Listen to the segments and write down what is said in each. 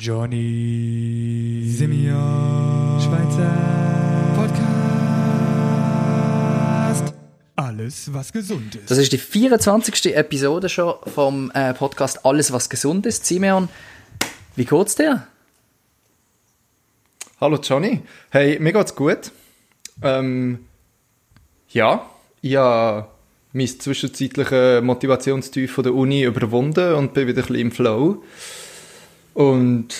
Johnny Simeon Schweizer Podcast. Alles, was gesund ist. Das ist die 24. Episode schon vom äh, Podcast Alles, was gesund ist. Simeon, wie geht's dir? Hallo Johnny. Hey, mir geht's gut. Ähm, ja, ich habe mein zwischenzeitliches Motivationstief von der Uni überwunden und bin wieder ein bisschen im Flow. Und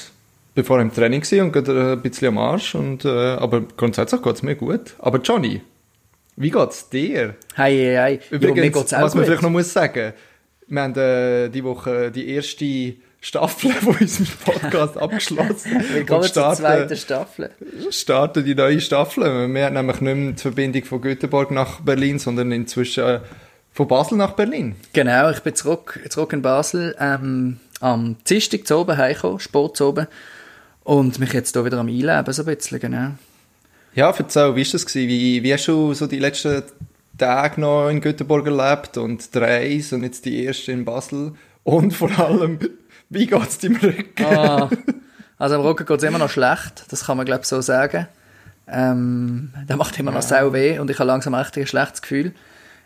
vorher im Training gewesen und gerade ein bisschen am Arsch. Und, äh, aber grundsätzlich geht's mir gut. Aber Johnny, wie geht's dir? Hey, hey, hey. Übrigens, auch was man gut. vielleicht noch muss sagen, wir haben äh, die Woche die erste Staffel von unserem Podcast abgeschlossen. Willkommen Und zur starten- zweiten Staffel. starten die neue Staffel. Wir haben nämlich nicht mehr die Verbindung von Göteborg nach Berlin, sondern inzwischen äh, von Basel nach Berlin. Genau, ich bin zurück, zurück in Basel, ähm, am Dienstag zu oben heimgekommen, Sport zu oben. Und mich jetzt hier wieder am Einleben, so ein bisschen, genau. Ja, erzähl, wie war das? Gewesen? Wie, wie hast du so die letzten Tage noch in Göteborg erlebt und die Reise und jetzt die erste in Basel? Und vor allem, wie geht es deinem Rücken? Ah, also am Rücken geht es immer noch schlecht, das kann man glaube ich so sagen. Ähm, der macht immer noch sau weh und ich habe langsam echt ein schlechtes Gefühl.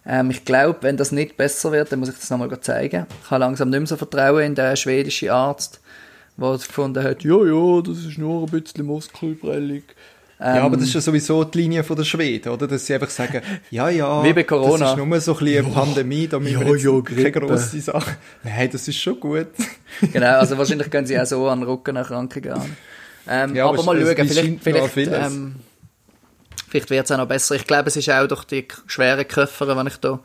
Ähm, ich glaube, wenn das nicht besser wird, dann muss ich das nochmal zeigen. Ich habe langsam nicht mehr so Vertrauen in den schwedischen Arzt, der gefunden hat, ja, ja, das ist nur ein bisschen Muskelprellung. Ähm, Ja, aber das ist ja sowieso die Linie von der Schweden, oder? Dass sie einfach sagen, ja, ja, Wie bei Corona. das ist nur so ein bisschen eine Pandemie, da müssen Ja, wir jetzt ja, keine grosse Sache. Nein, das ist schon gut. Genau, also wahrscheinlich gehen sie auch so an Rückenerkrankungen an. Ähm, Ja, aber aber mal schauen, vielleicht, vielleicht, ähm, vielleicht wird es auch noch besser. Ich glaube, es ist auch durch die schweren Koffer, die ich da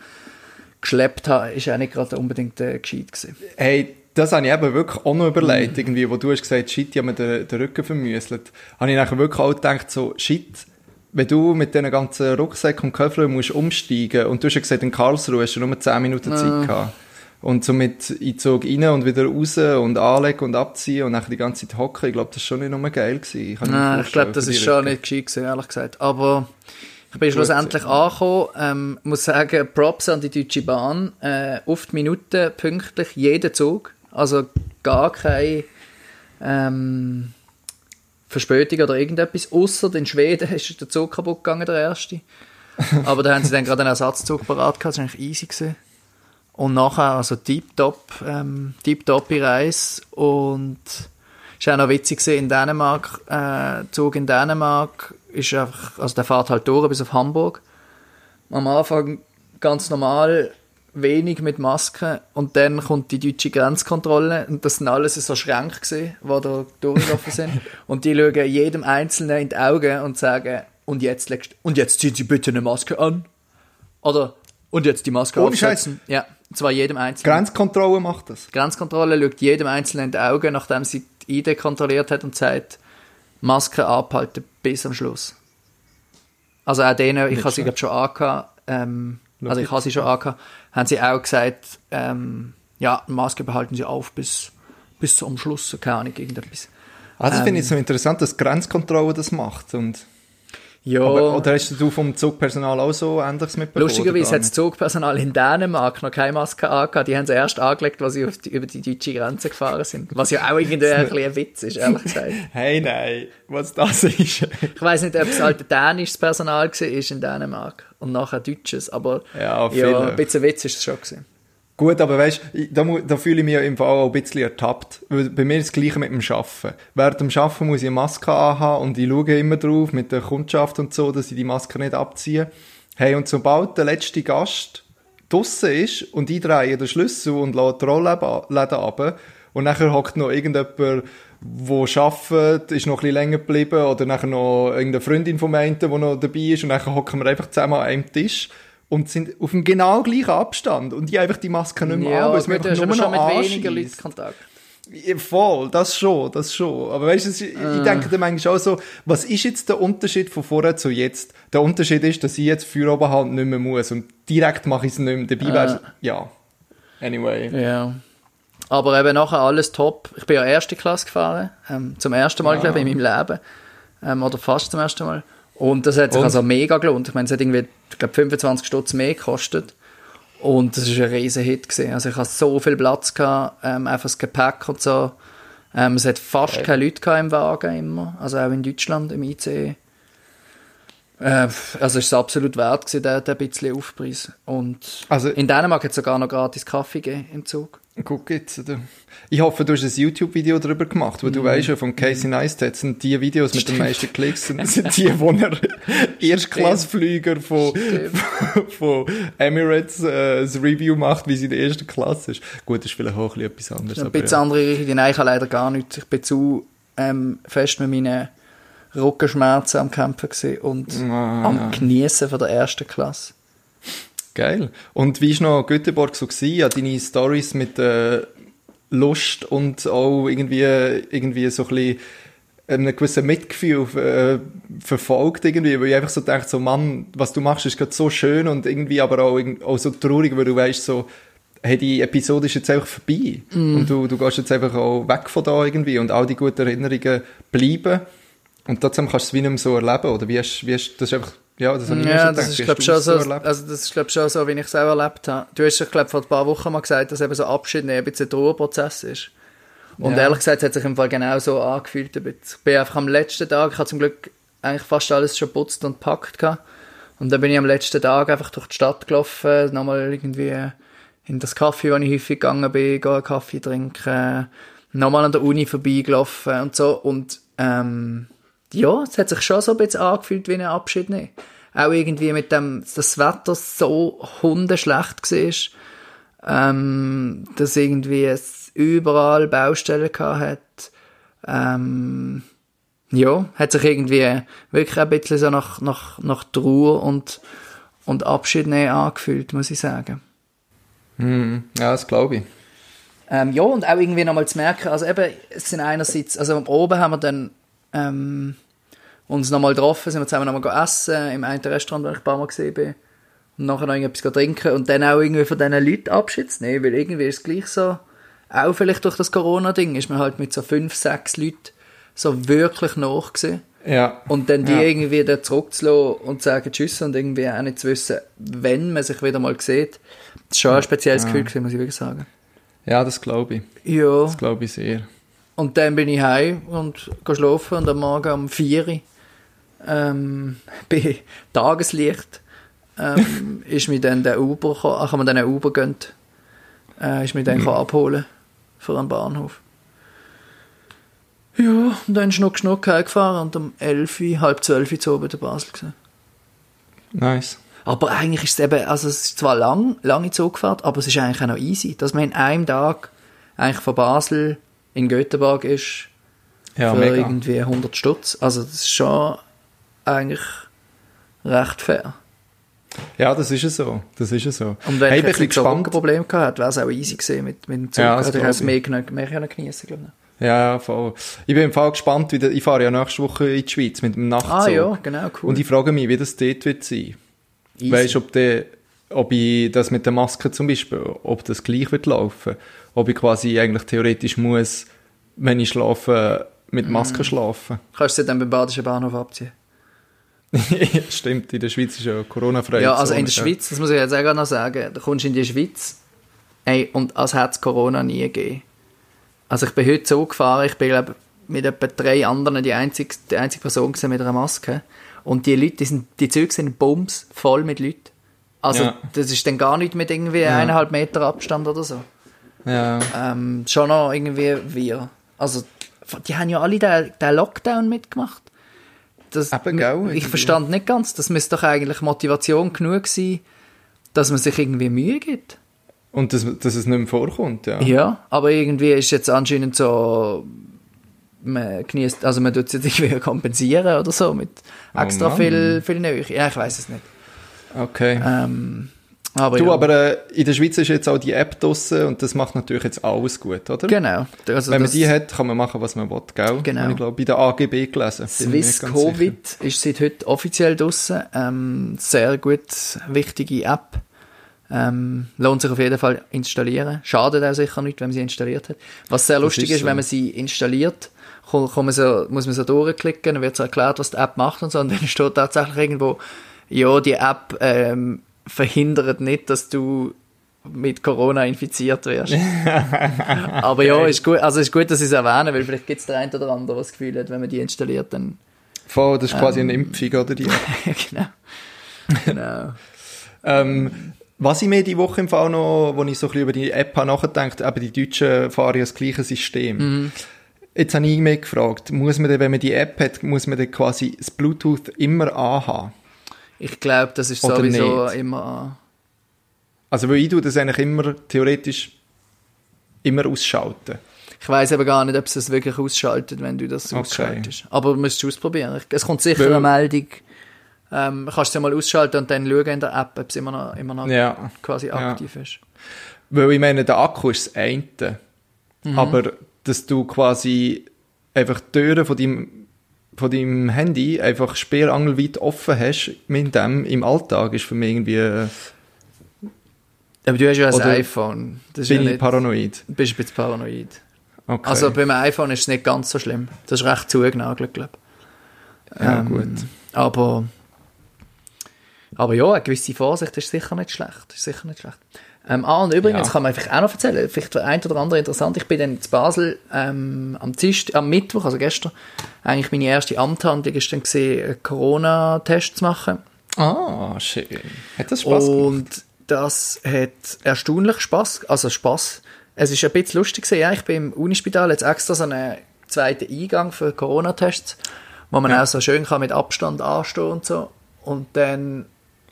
geschleppt habe, ist auch nicht gerade unbedingt äh, gescheit gewesen. Hey, das habe ich eben wirklich auch noch überlegt, irgendwie, wo du hast gesagt, shit, ich habe mir den, den Rücken vermüselt. Habe ich nachher wirklich auch gedacht, so, shit, wenn du mit diesen ganzen Rucksäcken und Köffeln musst umsteigen und du hast ja gesagt, in Karlsruhe hast du nur 10 Minuten Zeit gehabt. Und so mit, ich zog rein und wieder raus und anlegen und abziehen und nachher die ganze Zeit hocken, ich glaube, das ist schon nicht nur geil gewesen. Mir Nein, ich glaube, das ist schon nicht gescheit gewesen, ehrlich gesagt. Aber ich bin schlussendlich angekommen. Ähm, muss sagen, Props an die Deutsche Bahn. Äh, auf die Minute pünktlich jeden Zug. Also gar keine ähm, Verspätung oder irgendetwas. Außer in Schweden ist der Zug kaputt gegangen, der erste. Aber da haben sie dann gerade einen Ersatzzug parat gehabt. Das war eigentlich easy. Gewesen. Und nachher, also tiptop, ähm, tiptoppe Reise. Und ist auch noch witzig gewesen, in Dänemark, äh, Zug in Dänemark ist einfach, also der fährt halt durch bis auf Hamburg. Am Anfang ganz normal, wenig mit Maske und dann kommt die deutsche Grenzkontrolle und das sind alles so Schränke gewesen, die da durchgelaufen sind und die schauen jedem Einzelnen in die Augen und sagen, und jetzt legst, und jetzt ziehen Sie bitte eine Maske an. Oder, und jetzt die Maske Ohne aufsetzen. Ja, und zwar jedem Einzelnen. Grenzkontrolle macht das. Grenzkontrolle schaut jedem Einzelnen in die Augen, nachdem sie die ID kontrolliert hat und sagt, Maske abhalten bis am Schluss. Also auch denen, ich habe sie gerade schon angehabt, ähm, also ich habe sie schon angehabt, haben sie auch gesagt, ähm, ja, Maske behalten sie auf bis, bis zum Schluss, keine Ahnung, irgendetwas. Also finde Ähm. ich so interessant, dass Grenzkontrolle das macht. Und, Ja, aber, oder hast du vom Zugpersonal auch so Ähnliches mitbekommen? lustigerweise hat das Zugpersonal in Dänemark noch keine Maske angehabt, die haben sie erst angelegt, als sie die, über die deutsche Grenze gefahren sind. Was ja auch irgendwie ein, bisschen ein Witz ist, ehrlich gesagt. Hey, nein, was das ist. Ich weiß nicht, ob es halt dänisches Personal war in Dänemark und nachher deutsches, aber Ja, ja, ein bisschen Witz ist es schon gewesen. Gut, aber weißt da, da fühle ich mich ja im Fall auch ein bisschen ertappt. Weil bei mir ist das Gleiche mit dem Arbeiten. Während dem Arbeiten muss ich eine Maske anhaben und ich schaue immer drauf mit der Kundschaft und so, dass ich die Maske nicht abziehe. Hey, und sobald der letzte Gast draussen ist und ich drehe den Schlüssel und lasse die Rollläden ab und nachher hockt noch irgendjemand, der arbeitet, ist noch ein bisschen länger geblieben oder nachher noch irgendeine Freundin von mir, die noch dabei ist und nachher hocken wir einfach zusammen an einem Tisch und sind auf dem genau gleichen Abstand und ich einfach die Maske nicht mehr an, weil es mir einfach nur noch mit weniger Leuten. Kontakt. Ja, Voll, das schon, das schon. Aber weißt du, ich denke dann manchmal auch so, was ist jetzt der Unterschied von vorher zu jetzt? Der Unterschied ist, dass ich jetzt für oben halt nicht mehr muss und direkt mache ich es nicht mehr. Dabei wär's, ja. Anyway. Ja. Aber eben nachher alles top. Ich bin ja erste Klasse gefahren, ähm, zum ersten Mal, glaube ich, in meinem Leben. Ähm, oder fast zum ersten Mal. Und das hat sich Und? also mega gelohnt. Ich meine, es hat irgendwie, ich glaube, 25 Stutz mehr gekostet. Und das war ein riesen Hit. Gewesen. Also ich hatte so viel Platz, gehabt, ähm, einfach das Gepäck und so. Ähm, es hat fast keine Leute im Wagen immer, also auch in Deutschland im ICE. Äh, also ist es absolut wert gewesen, der, der bisschen Aufpreis. Und Also- in Dänemark hat es sogar noch gratis Kaffee gegeben im Zug. Guck jetzt. oder? Ich hoffe, du hast ein YouTube-Video darüber gemacht, weil du weißt ja, von Casey Neistat sind die Videos mit den meisten Klicks, sind, sind die, wo er Erstklassflüger von, von Emirates äh, das Review macht, wie sie in der ersten Klasse ist. Gut, das ist vielleicht auch ein bisschen etwas anderes. Ein bisschen ja. andere Richtung. Nein, ich habe leider gar nichts. Ich bin zu ähm, fest mit meinen Rückenschmerzen am Kämpfen und Ah, am Genießen von der ersten Klasse. Geil. Und wie war noch Göteborg so gewesen? Ja, deine Stories mit äh, Lust und auch irgendwie, irgendwie so ein bisschen einem gewissen Mitgefühl äh, verfolgt irgendwie, weil ich einfach so dachte, so Mann, was du machst, ist gerade so schön und irgendwie aber auch, auch so traurig, weil du weißt so, hey, die Episode ist jetzt einfach vorbei. Und du, du gehst jetzt einfach auch weg von da irgendwie und all die guten Erinnerungen bleiben. Und trotzdem kannst du es wie nicht mehr so erleben, oder? Wie hast, wie hast das ist einfach, ja, das habe ich mir Ja, schon das gedacht, ist glaube hast schon so, also das ist glaube schon so, wie ich es auch erlebt habe. Du hast glaube vor ein paar Wochen mal gesagt, dass eben so Abschied nehmen ein bisschen ein Trauerprozess ist. Und Ja. ehrlich gesagt, es hat sich im Fall genau so angefühlt. Ich bin einfach am letzten Tag, ich habe zum Glück eigentlich fast alles schon putzt und gepackt gehabt. Und dann bin ich am letzten Tag einfach durch die Stadt gelaufen, nochmal irgendwie in das Kaffee, wo ich häufig gegangen bin, einen Kaffee trinken, nochmal an der Uni vorbeigelaufen und so. Und ähm, ja, es hat sich schon so ein bisschen angefühlt wie ein Abschied nehmen. Auch irgendwie mit dem, dass das Wetter so hundeschlecht war, ähm, dass irgendwie es überall Baustellen gehabt hat. Ähm, ja, hat sich irgendwie wirklich ein bisschen so nach, nach, nach Trauer und, und Abschied nehmen angefühlt, muss ich sagen. Mhm. Ja, das glaube ich. Ähm, ja, und auch irgendwie nochmal zu merken, also eben, es sind einerseits, also oben haben wir dann ähm, uns nochmal getroffen, sind wir zusammen nochmal essen, im einen Restaurant, wo ich ein paar Mal gesehen bin, und nachher noch irgendetwas trinken und dann auch irgendwie von diesen Leuten Abschied zu nehmen, weil irgendwie ist es gleich so, auch vielleicht durch das Corona-Ding, ist man halt mit so fünf, sechs Leuten so wirklich nach gewesen. Ja. Und dann die Ja. irgendwie da zurückzulassen und zu sagen Tschüss und irgendwie auch nicht zu wissen, wenn man sich wieder mal sieht, das ist schon ein spezielles Gefühl gewesen, muss ich wirklich sagen. Ja, das glaube ich. Ja. Das glaube ich sehr. Und dann bin ich heim und gehe schlafen und am Morgen um 4 Uhr ähm, bei Tageslicht ähm, ist mir dann der Uber ach, haben wir dann einen Uber gönnt, äh, ist mir dann mhm. abholen für einen Bahnhof. Ja, und dann schnuck schnuck heimgefahren und um 11 Uhr, halb 12 Uhr zu oben in Basel gewesen. Nice. Aber eigentlich ist es eben, also es ist zwar lang, lange Zugfahrt, aber es ist eigentlich auch noch easy, dass man in einem Tag eigentlich von Basel in Göteborg ist Ja, für mega. irgendwie 100 Stutz. Also das ist schon eigentlich recht fair. Ja, das ist es so. Das ist es so. Und wenn hey, ich ich ein bisschen gespannt. Problem gehabt hätte, wäre es auch easy gewesen mit, mit dem Zug. Ja, das Oder ich hätte es mehr, mehr können geniessen ich. Ja, voll. Ich bin im Fall gespannt, wie der, ich fahre ja nächste Woche in die Schweiz mit dem Nachtzug. Ah ja, genau, cool. Und ich frage mich, wie das dort wird sein. Easy. Weißt du, ob, der- ob ich das mit der Maske zum Beispiel, ob das gleich wird laufen? Ob ich quasi eigentlich theoretisch muss, wenn ich schlafe, mit Mm. Maske schlafen? Kannst du sie dann beim Badischen Bahnhof abziehen? Stimmt, in der Schweiz ist ja Corona-frei. Ja, also Zone, in der ja. Schweiz, das muss ich jetzt auch noch sagen, da kommst du in die Schweiz ey, und als hätte es Corona nie gegeben. Also ich bin heute so gefahren, ich bin glaub, mit etwa drei anderen die einzige, die einzige Person mit einer Maske und die Leute, die, sind, die Züge sind bums voll mit Leuten. Also Ja. das ist dann gar nicht mit irgendwie eineinhalb Meter Abstand oder so. Ja. Ähm, schon noch irgendwie wir. Also die haben ja alle den, den Lockdown mitgemacht. Das, Eben, gell, ich verstand nicht ganz, das müsste doch eigentlich Motivation genug sein, dass man sich irgendwie Mühe gibt. Und dass, dass es nicht mehr vorkommt, ja. Ja, aber irgendwie ist jetzt anscheinend so, man genießt, also man tut es irgendwie kompensieren oder so mit Oh extra Mann. viel, viel Nähe. Ja, ich weiß es nicht. Okay. Ähm, aber Du, ja. aber äh, in der Schweiz ist jetzt auch die App draussen und das macht natürlich jetzt alles gut, oder? genau. Also Wenn man die hat, kann man machen, was man will, gell? Genau. Habe ich glaube bei der AGB gelesen. Swiss ganz sicher. Covid ist seit heute offiziell draussen. Ähm, sehr gut, wichtige App. Ähm, lohnt sich auf jeden Fall installieren. Schadet auch sicher nicht, wenn man sie installiert hat. Was sehr lustig ist ist, so. wenn man sie installiert, kann, kann man so, muss man so durchklicken, dann wird so erklärt, was die App macht und so. Und dann steht tatsächlich irgendwo, ja, die App ähm, verhindert nicht, dass du mit Corona infiziert wirst. Aber ja, ist gut, also ist gut, dass sie es erwähnen, weil vielleicht gibt es der ein oder andere, der das Gefühl hat, wenn man die installiert, dann... Voll, das ist quasi eine Impfung, oder? Die? genau. genau. ähm, was ich mir die Woche im Fall noch, wo ich so ein bisschen über die App habe nachgedacht, eben die Deutschen fahren ja das gleiche System. Mhm. Jetzt habe ich mich gefragt, muss man denn, wenn man die App hat, muss man dann quasi das Bluetooth immer anhaben? Ich glaube, das ist Oder sowieso nicht? immer. Also, weil ich tue das eigentlich immer theoretisch immer ausschalten. Ich weiß aber gar nicht, ob es das wirklich ausschaltet, wenn du das Okay. ausschaltest. Aber du musst es ausprobieren. Es kommt sicher Weil- eine Meldung. Ähm, kannst du ja mal ausschalten und dann schauen in der App, ob es immer noch, immer noch Ja. quasi Ja. aktiv ist. Weil ich meine, der Akku ist das eine. Mhm. Aber dass du quasi einfach die Türen von deinem, von deinem Handy einfach speerangelweit offen hast mit dem im Alltag, ist für mich irgendwie, äh, Aber du hast ja ein iPhone. Das bin ja ich nicht, paranoid. du bist ein bisschen paranoid. Okay. Also beim iPhone ist es nicht ganz so schlimm. Das ist recht zugenagelt, glaube ich. ja, ähm, gut. Aber, aber ja, eine gewisse Vorsicht ist sicher nicht schlecht. Ist sicher nicht schlecht. Ähm, ah, und übrigens Ja. kann man einfach auch noch erzählen, vielleicht für ein oder andere interessant, ich bin dann in Basel ähm, am, Dienst, am Mittwoch, also gestern, eigentlich meine erste Amtshandlung ist dann gesehen, einen Corona-Test zu machen. Ah, schön. Hat das Spaß gemacht? Und das hat erstaunlich Spaß, also Spaß. Es ist ein bisschen lustig gewesen. Ja, ich bin im Unispital jetzt extra so einen zweiten Eingang für Corona-Tests, wo man Ja. auch so schön kann mit Abstand anstehen und so. Und dann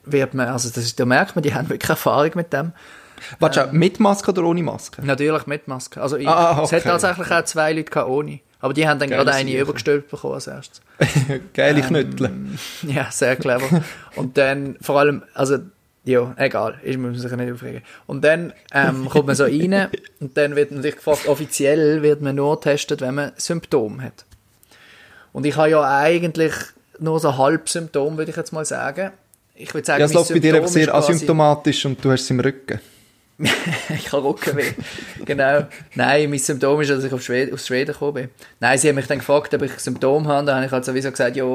wird man, also das ist, da merkt man, die haben wirklich Erfahrung mit dem. Warte, ähm, mit Maske oder ohne Maske? Natürlich mit Maske. Also ich, Ah, es hat okay. tatsächlich auch zwei Leute gehabt ohne. Aber die haben dann gerade eine Sache. übergestellt bekommen als erstes. Geile Ähm, Knüttel. Ja, sehr clever. Und dann vor allem, also, ja, egal, ich muss mich nicht aufregen. Und dann ähm, kommt man so rein und dann wird natürlich gefragt, offiziell wird man nur getestet, wenn man Symptome hat. Und ich habe ja eigentlich nur so halb Symptom, würde ich jetzt mal sagen. Ich würde sagen, Ja, es läuft bei dir sehr asymptomatisch und du hast es im Rücken. ich habe Rückenweh. genau. Nein, mein Symptom ist, dass ich auf Schweden, aus Schweden gekommen bin. Nein, sie haben mich dann gefragt, ob ich Symptome habe. Dann habe ich halt sowieso gesagt, ja,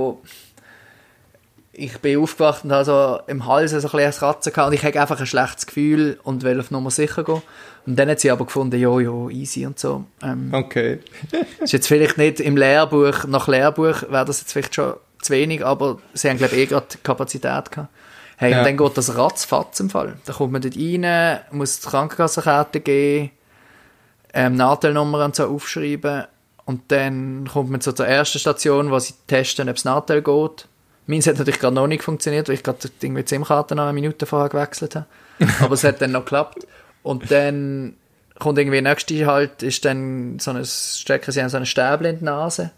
ich bin aufgewacht und habe so im Hals so ein ein Kratzen gehabt und ich habe einfach ein schlechtes Gefühl und will auf Nummer sicher gehen. Und dann hat sie aber gefunden, ja, ja, easy und so. Ähm, Okay. ist jetzt vielleicht nicht im Lehrbuch, nach Lehrbuch wäre das jetzt vielleicht schon zu wenig, aber sie haben, glaube ich, eh gerade Kapazität gehabt. Hey, Ja. und dann geht das ratzfatz im Fall. Da kommt man dort rein, muss die Krankenkassenkarte geben, ähm, Nachteilnummer und so aufschreiben und dann kommt man zu der ersten Station, wo sie testen, ob es Nachteil geht. Meins hat natürlich gerade noch nicht funktioniert, weil ich gerade irgendwie die SIM-Karte noch eine Minute vorher gewechselt habe. Aber es hat dann noch geklappt. Und dann kommt irgendwie nächste halt, ist dann so ein Stecker, sie haben so ein Stäbchen in die Nase.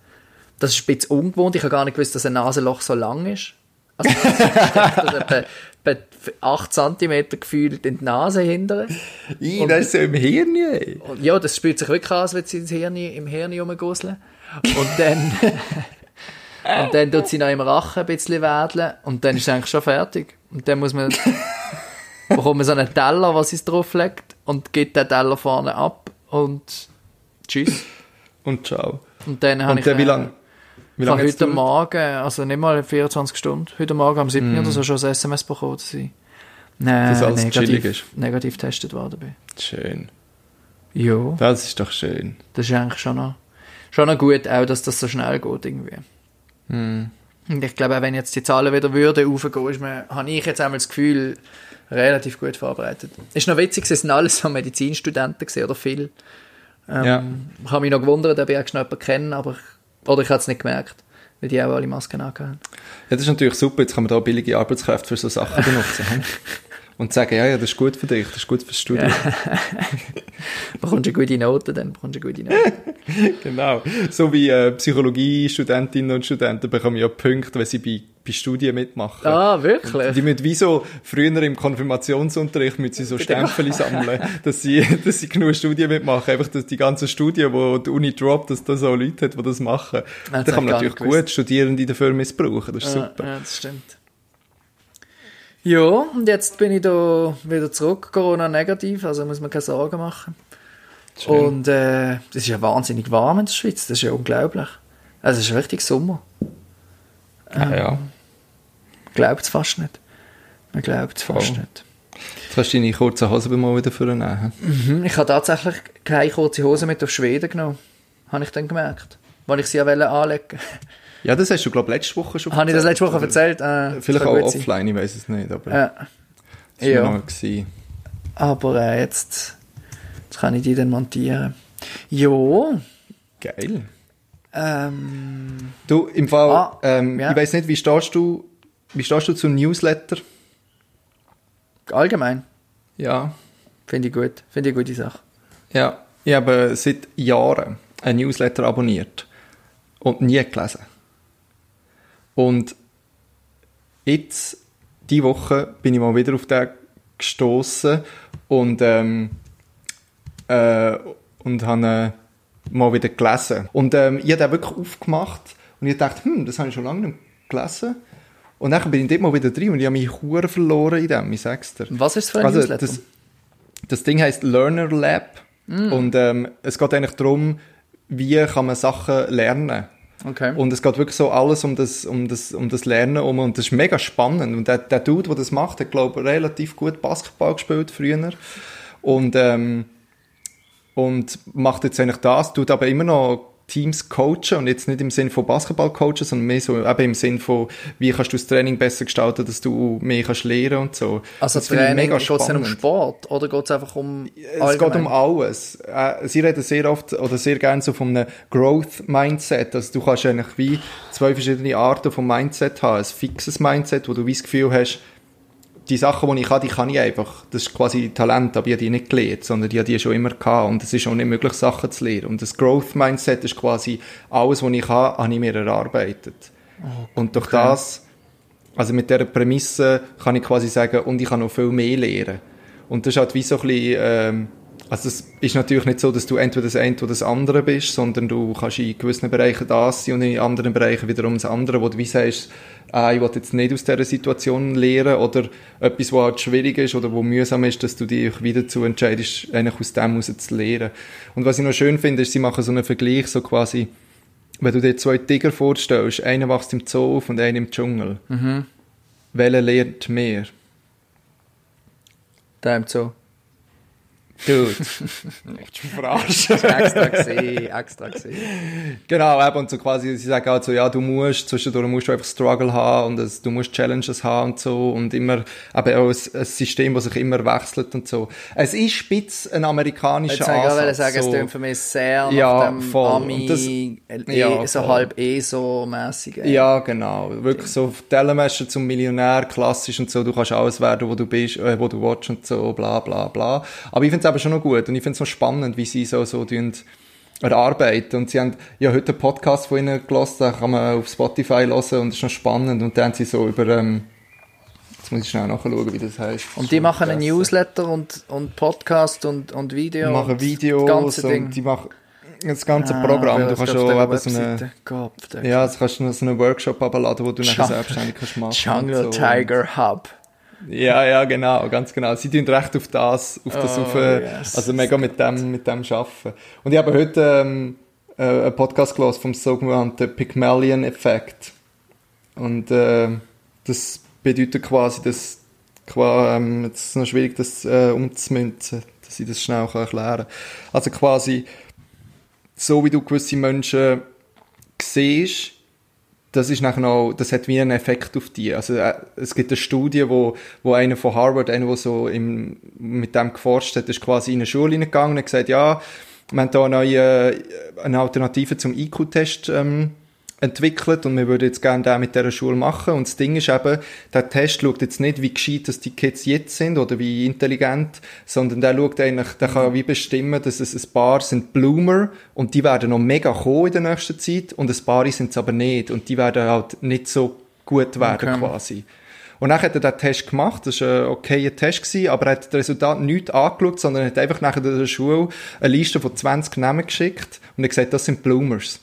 Das ist ein bisschen ungewohnt. Ich habe gar nicht gewusst, dass ein Nasenloch so lang ist. Also, etwa, etwa 8 cm gefühlt in die Nase hinterher. Ih, das ist so im Hirn. Und ja, das spürt sich wirklich an, als würde sie ins Hirn, im Hirn rumgusseln. Und dann, und dann tut sie noch im Rachen ein bisschen wedeln und dann ist es eigentlich schon fertig. Und dann muss man, bekommt man so einen Teller, was sie drauflegt und gibt den Teller vorne ab und tschüss. Und ciao. Und dann habe ich, dann, wie lange? Wie lange heute? Morgen, also nicht mal 24 Stunden, heute Morgen am 7. oder so schon ein SMS bekommen, dass ich Dass nein, alles chillig negativ, negativ getestet worden bin. Schön. Ja. Das ist doch schön. Das ist eigentlich schon noch, schon noch gut, auch, dass das so schnell geht irgendwie. Hm. Und ich glaube, auch wenn jetzt die Zahlen wieder würden raufgehen, ist man, habe ich jetzt einmal das Gefühl, relativ gut vorbereitet. Ist noch witzig, es sind alles so Medizinstudenten gewesen, oder viel. Ähm, Ja. Ich habe mich noch gewundert, ob ich auch schnell jemanden kenne, aber oder ich habe es nicht gemerkt, weil die auch alle Masken angehabt Ja, das ist natürlich super. Jetzt kann man da billige Arbeitskräfte für so Sachen benutzen. Und sagen, ja, ja, das ist gut für dich, das ist gut fürs Studium. Bekommst du eine gute Note, dann bekommst du eine gute Note. Genau. So wie äh, Psychologie-Studentinnen und Studenten bekommen ja Punkte, wenn sie bei, bei Studien mitmachen. ah, wirklich? Die müssen wie so, früher im Konfirmationsunterricht müssen sie so Stempel sammeln, dass sie, dass sie genug Studien mitmachen. Einfach, dass die ganzen Studien, wo die Uni droppt, dass da so Leute hat, die das machen. Das da kann man natürlich gewusst. gut Studierende dafür missbrauchen. Das ist Ja, super. Ja, das stimmt. Ja, und jetzt bin ich da wieder zurück, Corona negativ, also muss man keine Sorgen machen. Schön. Und äh, das ist ja wahnsinnig warm in der Schweiz, das ist ja unglaublich. Also es ist richtig Sommer. Ja, ja. Glaubt es fast nicht. Man glaubt es fast Voll. nicht. Jetzt kannst du deine kurzen Hosen mal wieder vornehmen. Mhm, Ich habe tatsächlich keine kurze Hose mit auf Schweden genommen. Habe ich dann gemerkt. Weil ich sie ja wollte anlegen Ja, das hast du, glaube ich, letzte Woche schon Habe ich das letzte Woche erzählt? Äh, das Vielleicht auch gut sein. offline, ich weiß es nicht, aber Ja. das war Ja. noch gewesen. Aber äh, jetzt, jetzt kann ich die dann montieren. Jo, Geil. ähm, Du, im Fall, Ah, ähm, ja. ich weiß nicht, wie stehst du, wie stehst du zum Newsletter? allgemein Ja. finde ich gut. Finde ich eine gute Sache. Ja, ich habe seit Jahren ein Newsletter abonniert und nie gelesen. Und jetzt, die Woche, bin ich mal wieder auf den gestoßen und, ähm, äh, und habe äh, mal wieder gelesen. Und ähm, ich habe den wirklich aufgemacht und ich dachte, hm, das habe ich schon lange nicht gelesen. Und dann bin ich dort mal wieder drin und ich habe mich hure verloren in dem, ich sag's dir. Was ist es für ein Also, Newsletter? das, das Ding heißt Learner Lab und ähm, es geht eigentlich darum, wie kann man Sachen lernen. Okay. Und es geht wirklich so alles um das, um das, um das Lernen um und das ist mega spannend. Und der, der Dude, der das macht, hat glaube ich relativ gut Basketball gespielt früher und ähm, und macht jetzt eigentlich das, tut aber immer noch Teams coachen und jetzt nicht im Sinn von Basketball coachen, sondern mehr so eben im Sinn von, wie kannst du das Training besser gestalten, dass du mehr kannst lernen und so. also Das Training, geht es um. Sport oder geht es einfach um Es geht um alles. Äh, Sie reden sehr oft oder sehr gerne so von einem Growth Mindset. Also du kannst eigentlich wie zwei verschiedene Arten von Mindset haben. Ein fixes Mindset, wo du wie das Gefühl hast, die Sachen, die ich kann, die kann ich einfach. Das ist quasi Talent, aber ich habe die nicht gelernt, sondern die habe die schon immer gehabt. Und es ist auch nicht möglich, Sachen zu lernen. Und das Growth Mindset ist quasi alles, was ich kann, habe ich mir erarbeitet. Und durch das, also mit dieser Prämisse kann ich quasi sagen, und ich kann noch viel mehr lernen. Und das ist halt wie so ein bisschen, ähm, also es ist natürlich nicht so, dass du entweder das eine oder das andere bist, sondern du kannst in gewissen Bereichen das sein und in anderen Bereichen wiederum das andere, wo du wie sagst, ah, ich will jetzt nicht aus dieser Situation lernen oder etwas, was halt schwierig ist oder wo mühsam ist, dass du dich wieder dazu entscheidest, eigentlich aus dem heraus zu lernen. Und was ich noch schön finde, ist, sie machen so einen Vergleich, so quasi, wenn du dir zwei Tiger vorstellst, einer wächst im Zoo auf und einer im Dschungel. Mhm. Welcher lernt mehr? Dem so. Dude. Willst du verarschen? extra gesehen, extra gesehen. Genau, eben, und so quasi, sie sagen halt so, ja, du musst, zwischendurch musst du einfach Struggle haben und es, du musst Challenges haben und so und immer, eben auch ein, ein System, das sich immer wechselt und so. Es ist spitz ein amerikanischer Jetzt wollte ich Ansatz. sagen, es so. klingt für mich sehr nach Ja, dem voll. Ami, das- eh, ja, so voll. halb ESO-mässig. ey. Ja, genau. Wirklich so Telemesser zum Millionär, klassisch und so. Du kannst alles werden, wo du bist, äh, wo du willst und so, bla, bla, bla. Aber ich finde es eben schon noch gut und ich finde es noch spannend, wie sie so, so erarbeiten. Und sie haben ja heute einen Podcast von ihnen gelassen, den kann man auf Spotify hören und das ist noch spannend. Und dann haben sie so über, ähm, jetzt muss ich schnell nachschauen, wie das heißt. Und die machen einen Newsletter und, und Podcast und, und Video. Die machen Videos ganze und Ding. die machen das ganze Ah, Programm. Du das kannst auf eben so eine. Gott, ja, jetzt kannst du so einen Workshop abladen, wo du nachher selbstständig kannst machen Jungle so. Tiger Hub. Ja, ja, genau, ganz genau. Sie tun recht auf das, auf das, Oh, auf, äh, yes. also mega mit dem, mit dem arbeiten. Und ich habe heute ähm, äh, einen Podcast gelesen vom sogenannten Pygmalion-Effekt. Und äh, das bedeutet quasi, dass, qua, ähm, jetzt ist es noch schwierig, das äh, umzumünzen, dass ich das schnell kann erklären kann. Also quasi, so wie du gewisse Menschen siehst, das ist nachher noch, das hat wie einen Effekt auf die. Also äh, es gibt eine Studie, wo, wo einer von Harvard, einer, der so im, mit dem geforscht hat, ist quasi in eine Schule hineingegangen und hat gesagt, ja, wir haben da eine neue, äh, eine Alternative zum IQ-Test ähm, entwickelt und wir würden jetzt gerne den mit dieser Schule machen. Und das Ding ist eben, der Test schaut jetzt nicht, wie gescheit dass die Kids jetzt sind oder wie intelligent, sondern der schaut eigentlich, der kann wie bestimmen, dass es ein paar sind Bloomer und die werden noch mega kommen in der nächsten Zeit und ein paar sind es aber nicht und die werden halt nicht so gut werden Okay. quasi. Und dann hat er den Test gemacht, das war ein okayer Test, gewesen, aber er hat das Resultat nicht angeschaut, sondern hat einfach nachher der Schule eine Liste von 20 Namen geschickt und hat gesagt, das sind Bloomers.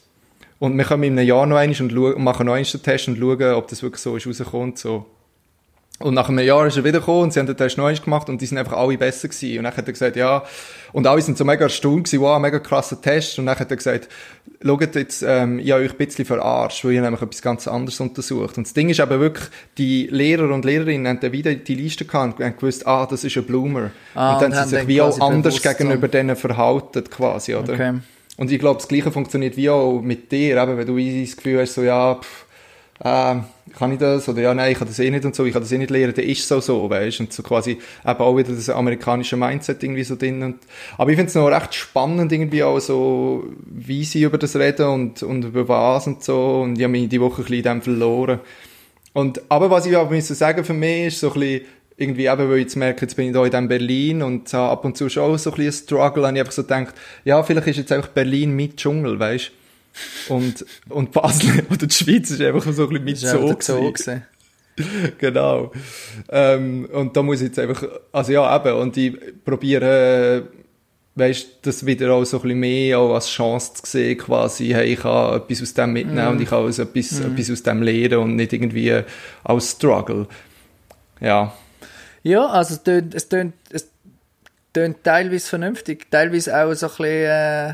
Und wir kommen in einem Jahr noch einmal und, machen noch einmal den Test und schauen, ob das wirklich so ist rauskommt. So. Und nach einem Jahr ist er wiedergekommen und sie haben den Test noch einmal gemacht und die sind einfach alle besser gewesen. Und dann hat er gesagt, ja, und alle sind so mega erstaunt gewesen, wow, mega krasser Test. Und dann hat er gesagt, schaut jetzt, ähm, ich habe euch ein bisschen verarscht, weil ich nämlich etwas ganz anderes untersucht. Und das Ding ist aber wirklich, die Lehrer und Lehrerinnen haben dann wieder die Liste gehabt und haben gewusst, ah, das ist ein Bloomer. Ah, und dann und sind haben sie sich wie auch anders gegenüber denen verhalten, quasi, oder? Okay. Und ich glaube, das Gleiche funktioniert wie auch mit dir, eben, wenn du das Gefühl hast, so, ja, pff, äh, kann ich das? Oder ja, nein, ich kann das eh nicht und so, ich kann das eh nicht lernen, dann ist es so so, weißt Und so quasi eben auch wieder das amerikanische Mindset irgendwie so drin. Und, aber ich finde es noch recht spannend irgendwie auch so, wie sie über das reden und, und über was und so. Und ich habe mich die Woche ein bisschen in dem verloren. Und, aber was ich müssen sagen für mich ist so ein bisschen, irgendwie eben, weil ich jetzt merke, jetzt bin ich da in Berlin und habe ab und zu schon so ein bisschen Struggle, und ich einfach so gedacht, ja, vielleicht ist jetzt einfach Berlin mit Dschungel, weißt und, und Basel oder die Schweiz ist einfach so ein bisschen mit auch Zoo gewesen. Genau. Ähm, und da muss ich jetzt einfach, also ja, eben, und ich probiere, weißt, das wieder auch so ein bisschen mehr auch als Chance zu sehen, quasi, hey, ich kann etwas aus dem mitnehmen Mm. und ich kann also etwas, etwas aus dem lernen und nicht irgendwie als Struggle. Ja. Ja, also es tönt, es tönt, es tönt teilweise vernünftig, teilweise auch so ein bisschen äh,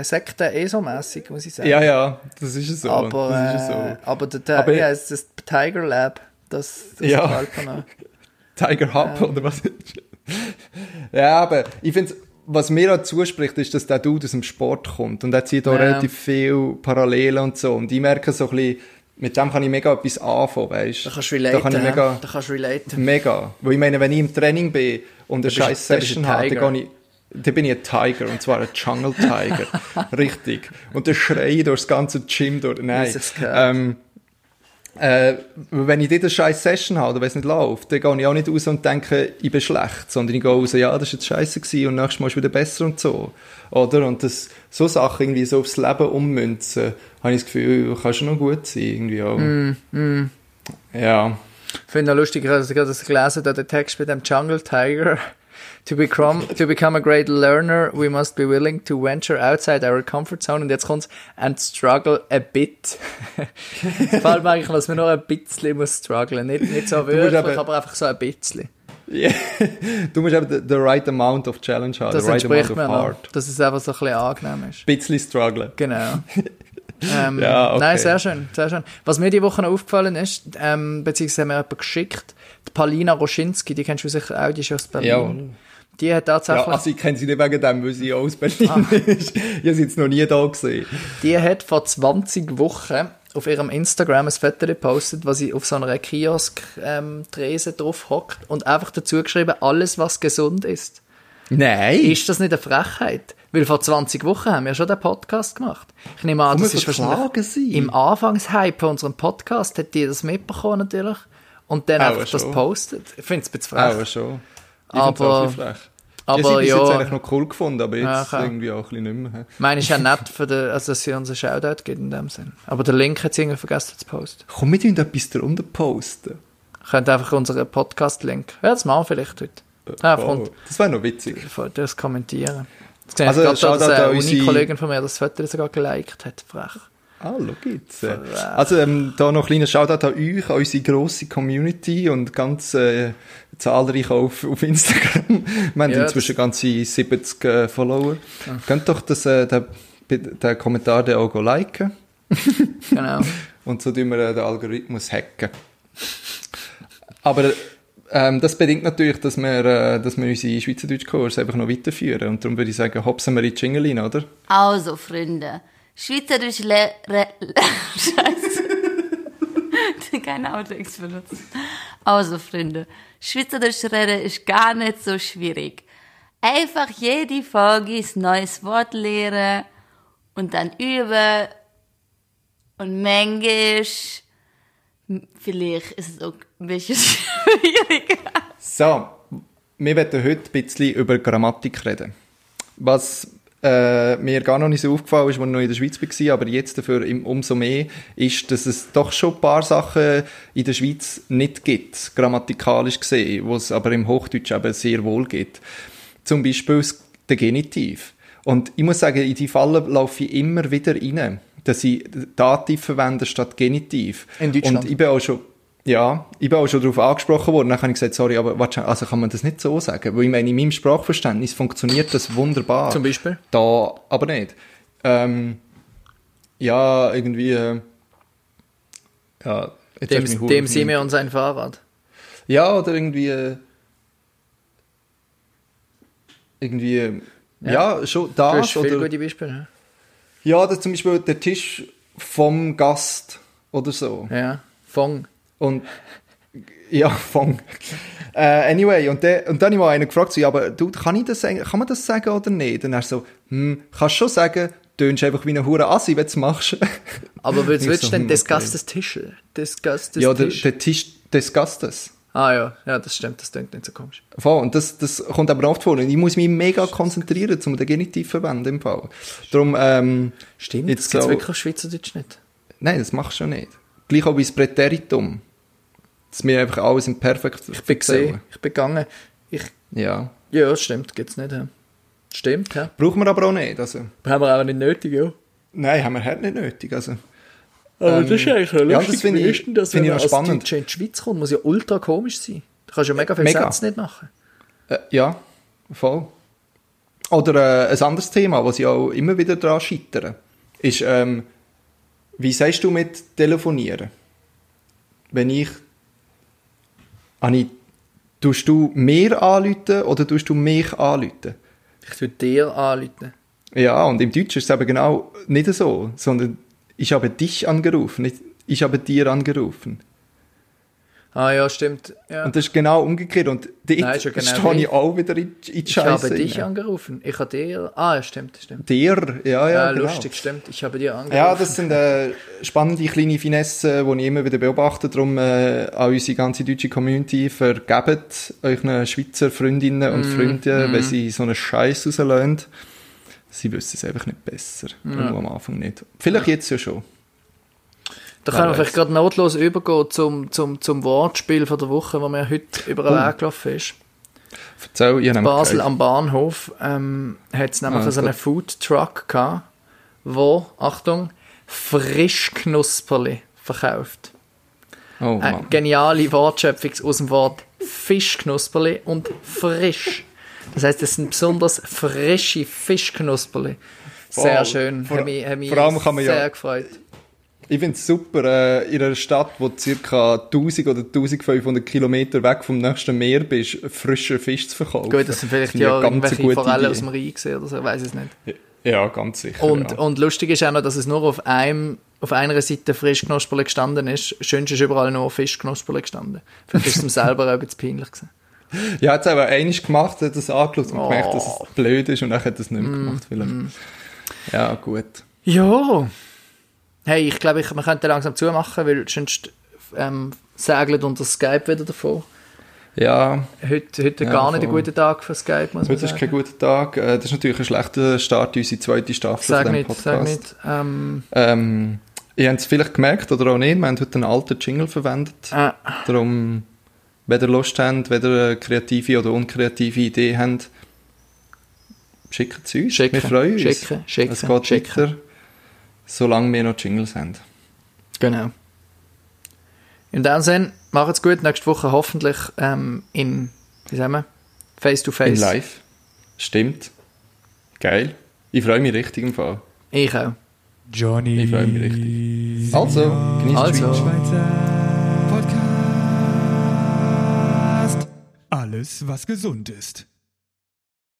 äh, Sekten-ESO-mässig, muss ich sagen. Ja, ja, das ist es so. aber, das ist es äh, so. aber, der, Aber- ja, es ist das Tiger Lab, das, das Ja. gefällt mir noch. Tiger Hub oder was? ja, aber ich finde, was mir auch zuspricht, ist, dass der Dude aus dem Sport kommt und er zieht auch Ja. relativ viel Parallelen und so und ich merke so ein bisschen, mit dem kann ich mega etwas anfangen, weißt Da kannst du relaten. Da kann ich mega, Da kannst du relaten. mega. Weil ich meine, wenn ich im Training bin und eine scheiß du Session habe, dann gehe ich dann bin ich ein Tiger, und zwar ein Jungle Tiger. Richtig. Und dann schreie ich durchs ganze Gym durch. Nein. Ähm, äh, wenn ich dort eine scheiß Session habe, oder wenn es nicht läuft, dann gehe ich auch nicht raus und denke, ich bin schlecht, sondern ich gehe raus, ja, das war jetzt scheiße gewesen und nächstes Mal ist wieder besser und so. Oder? Und das, so Sachen irgendwie so aufs Leben ummünzen, habe ich das Gefühl, kann schon noch gut sein, irgendwie auch. Mm, Ja. Ich finde es lustig, dass ich gerade gelesen habe, den Text mit dem Jungle Tiger. To become, to become a great learner, we must be willing to venture outside our comfort zone. Und jetzt kommt's, and struggle a bit. Mir eigentlich, dass man noch ein bisschen muss strugglen. Nicht, nicht so wirklich, eben- aber einfach so ein bisschen. Yeah. Du musst eben the, the right amount of challenge haben, Das the right amount of mir noch, heart. dass es einfach so ein bisschen angenehm ist. Bisschen strugglen. Genau. ähm, Ja, okay. Nein, sehr schön, sehr schön. Was mir die Woche noch aufgefallen ist, ähm, beziehungsweise haben mir jemand geschickt, die Palina Roschinski, die kennst du sicher auch, die ist aus Berlin. Die hat Ja, tatsächlich, also ich kenne sie nicht wegen dem, weil sie aus Berlin Ah. ist. Ich habe sie jetzt noch nie da gesehen. die hat vor 20 Wochen auf ihrem Instagram ein Foto gepostet, was sie auf so einer Kiosk-Trese drauf hockt und einfach dazu geschrieben, alles was gesund ist. Nein! Ist das nicht eine Frechheit? Weil vor 20 Wochen haben wir schon den Podcast gemacht. Ich nehme an, das ist wahrscheinlich sie. im Anfangshype von unserem Podcast hat die das mitbekommen natürlich und dann Auch einfach das schon. postet. Ich finde es ein bisschen frech. Auch schon. Ich Aber- frech. Aber ja, haben ja. jetzt eigentlich noch cool gefunden, aber jetzt Ja, klar. irgendwie auch ein bisschen nicht mehr. Ich meine, ist ja nett, für den, also, dass sie uns einen Shoutout gibt in dem Sinn. Aber den Link hat sie irgendwie vergessen zu posten. Komm, wir tun etwas darunter posten. Könnt einfach unseren Podcast-Link. Ja, das machen wir vielleicht heute. Ja, Oh, kommt das wäre noch witzig. das kommentieren. Sehe Also, gerade, dass eine Uni-Kollegin von mir das Foto sogar geliked hat. Frech. Ah, schau jetzt. Also, ähm, da noch ein kleiner Shoutout an euch, an unsere grosse Community und ganz äh, zahlreich auf, auf Instagram. Wir haben Ja, inzwischen ganze 70 äh, Follower. Könnt doch das, äh, den, den Kommentar dann auch liken. Genau. Und so tun wir äh, den Algorithmus hacken. Aber ähm, das bedingt natürlich, dass wir, äh, dass wir unsere Schweizerdeutsch-Kurs einfach noch weiterführen. Und darum würde ich sagen, hopsen wir in die Jingle rein, oder? Also, Freunde. Schweizerisch le... Re, Scheiße. Keine Outtakes benutzen. Also, Freunde. Schweizerisch reden ist gar nicht so schwierig. Einfach jede Folge ein neues Wort lernen und dann üben. Und manchmal... Vielleicht ist es auch ein bisschen schwieriger. So, wir werden heute ein bisschen über Grammatik reden. Was äh, mir gar noch nicht so aufgefallen ist, als ich noch in der Schweiz war, aber jetzt dafür im, umso mehr, ist, dass es doch schon ein paar Sachen in der Schweiz nicht gibt, grammatikalisch gesehen, wo es aber im Hochdeutsch eben sehr wohl gibt. Zum Beispiel das- der Genitiv. Und ich muss sagen, in die Falle laufe ich immer wieder rein, dass ich Dativ verwende statt Genitiv. In Deutschland? Und ich bin auch schon Ja, ich bin auch schon darauf angesprochen worden. Dann habe ich gesagt, sorry, aber also kann man das nicht so sagen? Weil ich meine, in meinem Sprachverständnis funktioniert das wunderbar. Zum Beispiel? Da aber nicht. Ähm, ja, irgendwie, äh, ja, Dem, dem auf Simeon sein Fahrrad. Ja, oder irgendwie, äh, irgendwie, äh, ja, schon Du das, hast viele oder, gute Beispiele. ja, das zum Beispiel der Tisch vom Gast oder so. Ja. ja. Und ja, Fong. äh, anyway, und, der, und dann habe ich mal einen gefragt, so, ja, aber du, kann, ich das, kann man das sagen oder nicht? Und er so, hm, kannst schon sagen, tönst einfach wie eine hure Assi, wenn du es machst. Aber willst, du denn hm, Disgustes Tischel? Disgustes ja, der, Tisch? der Tisch Disgustes. Ah ja, ja, das stimmt, das klingt nicht so komisch. Voll, und das, das kommt aber oft vor. Und ich muss mich mega konzentrieren, um den Genitiv zu verwenden im Fall. Darum, ähm, Stimmt, Jetzt das gibt so- wirklich Schweizerdeutsch nicht. nein, das machst du schon nicht. Gleich auch wie das Präteritum. Dass wir einfach alles im Perfekt Ich bin gesehen, ich bin gegangen. Ich, Ja. ja, das stimmt, gibt's nicht. Ja. Stimmt, ja. Brauchen wir aber auch nicht, also. Haben wir auch nicht nötig, ja. Nein, haben wir halt nicht nötig, also. Aber Ähm, das ist eigentlich noch ja, lustig. das finde ich- denn das, wenn ich man als spannend. Deutscher in die Schweiz kommt, muss ja ultra komisch sein. Du kannst ja mega viele Mega. Sätze nicht machen. Äh, ja, voll. Oder äh, ein anderes Thema, was ich auch immer wieder daran scheitere, ist, ähm, wie sagst du mit telefonieren? Wenn ich, Anni, tust du mir anrufen oder tust du mich anrufen? Ich würde dir anrufen. Ja, und im Deutschen ist es eben genau nicht so, sondern ich habe dich angerufen, nicht ich habe dir angerufen. Ah ja, stimmt. Ja. Und das ist genau umgekehrt. Und dort Nein, ja genau stehe ich auch wieder in, in die ich Scheiße. habe dich angerufen. Ich habe dir... Ah, ja, stimmt, stimmt. Dir, ja, ja, Ja, genau. lustig, stimmt. Ich habe dir angerufen. Ja, das sind äh, spannende kleine Finessen, die ich immer wieder beobachte. Darum äh, an unsere ganze deutsche Community vergebt euren Schweizer Freundinnen Mm, und Freunden, wenn sie so einen Scheiß rauslösen. Sie wissen es einfach nicht besser. Irgendwo am Anfang nicht. Vielleicht jetzt ja schon. Da können wir vielleicht gerade notlos übergehen zum, zum, zum Wortspiel von der Woche, wo mir heute über den Oh. Weg gelaufen ist. Erzähl, ich Basel am Bahnhof ähm, hat es nämlich Ah, so einen. Food Truck gehabt, wo, Achtung, Frischknusperli verkauft. Oh Eine Mann. geniale Wortschöpfung aus dem Wort Fischknusperli und frisch. Das heißt, es sind besonders frische Fischknusperli. Sehr schön. Vor- Hat mich, hat mich vor allem kann man ja- sehr gefreut. Ich finde es super, äh, in einer Stadt, wo ca. 1000 oder 1500 Kilometer weg vom nächsten Meer bist, frischen Fisch zu verkaufen. Gut, das sind vielleicht ich ja irgendwelche Forellen aus dem Rhein gesehen oder so, ich weiß es nicht. Ja, ganz sicher. Und, ja. und lustig ist auch noch, dass es nur auf einem auf einer Seite Frischknusperli gestanden ist. Schönst ist überall nur Fischknusperli gestanden. Vielleicht ist es ihm selber auch ein bisschen peinlich gewesen. Ja, hat es aber einig gemacht, hat das angeschaut und Oh. gemerkt, dass es blöd ist und dann hat er es nicht mehr gemacht. Vielleicht. Ja, gut. Ja. Hey, ich glaube, ich, wir könnten langsam zumachen, weil sonst ähm, segelt unser Skype wieder davon. Ja, Heute, heute Ja, gar nicht ein guter Tag für Skype, muss man heute ist sagen. kein guter Tag. Äh, Das ist natürlich ein schlechter Start in unsere zweite Staffel Sag von nicht, sag Podcast. nicht. Ähm, Ähm, ihr habt es vielleicht gemerkt oder auch nicht, wir haben heute einen alten Jingle verwendet. äh, Darum, wenn ihr Lust habt, wenn ihr eine kreative oder unkreative Idee habt, schickt es uns. Schicken, wir freuen uns. schicken, schicken, es geht schicken. weiter, solange wir noch Jingles haben. genau. In dem Sinne, macht's gut. Nächste Woche hoffentlich ähm, in, wie sagen wir, face to In face. live. Stimmt. Geil. Ich freue mich richtig im Fall. Ich auch. Johnny. Ich freue mich richtig. Also, genießt Also. die Schweiz. Schweizer Podcast. Alles, was gesund ist.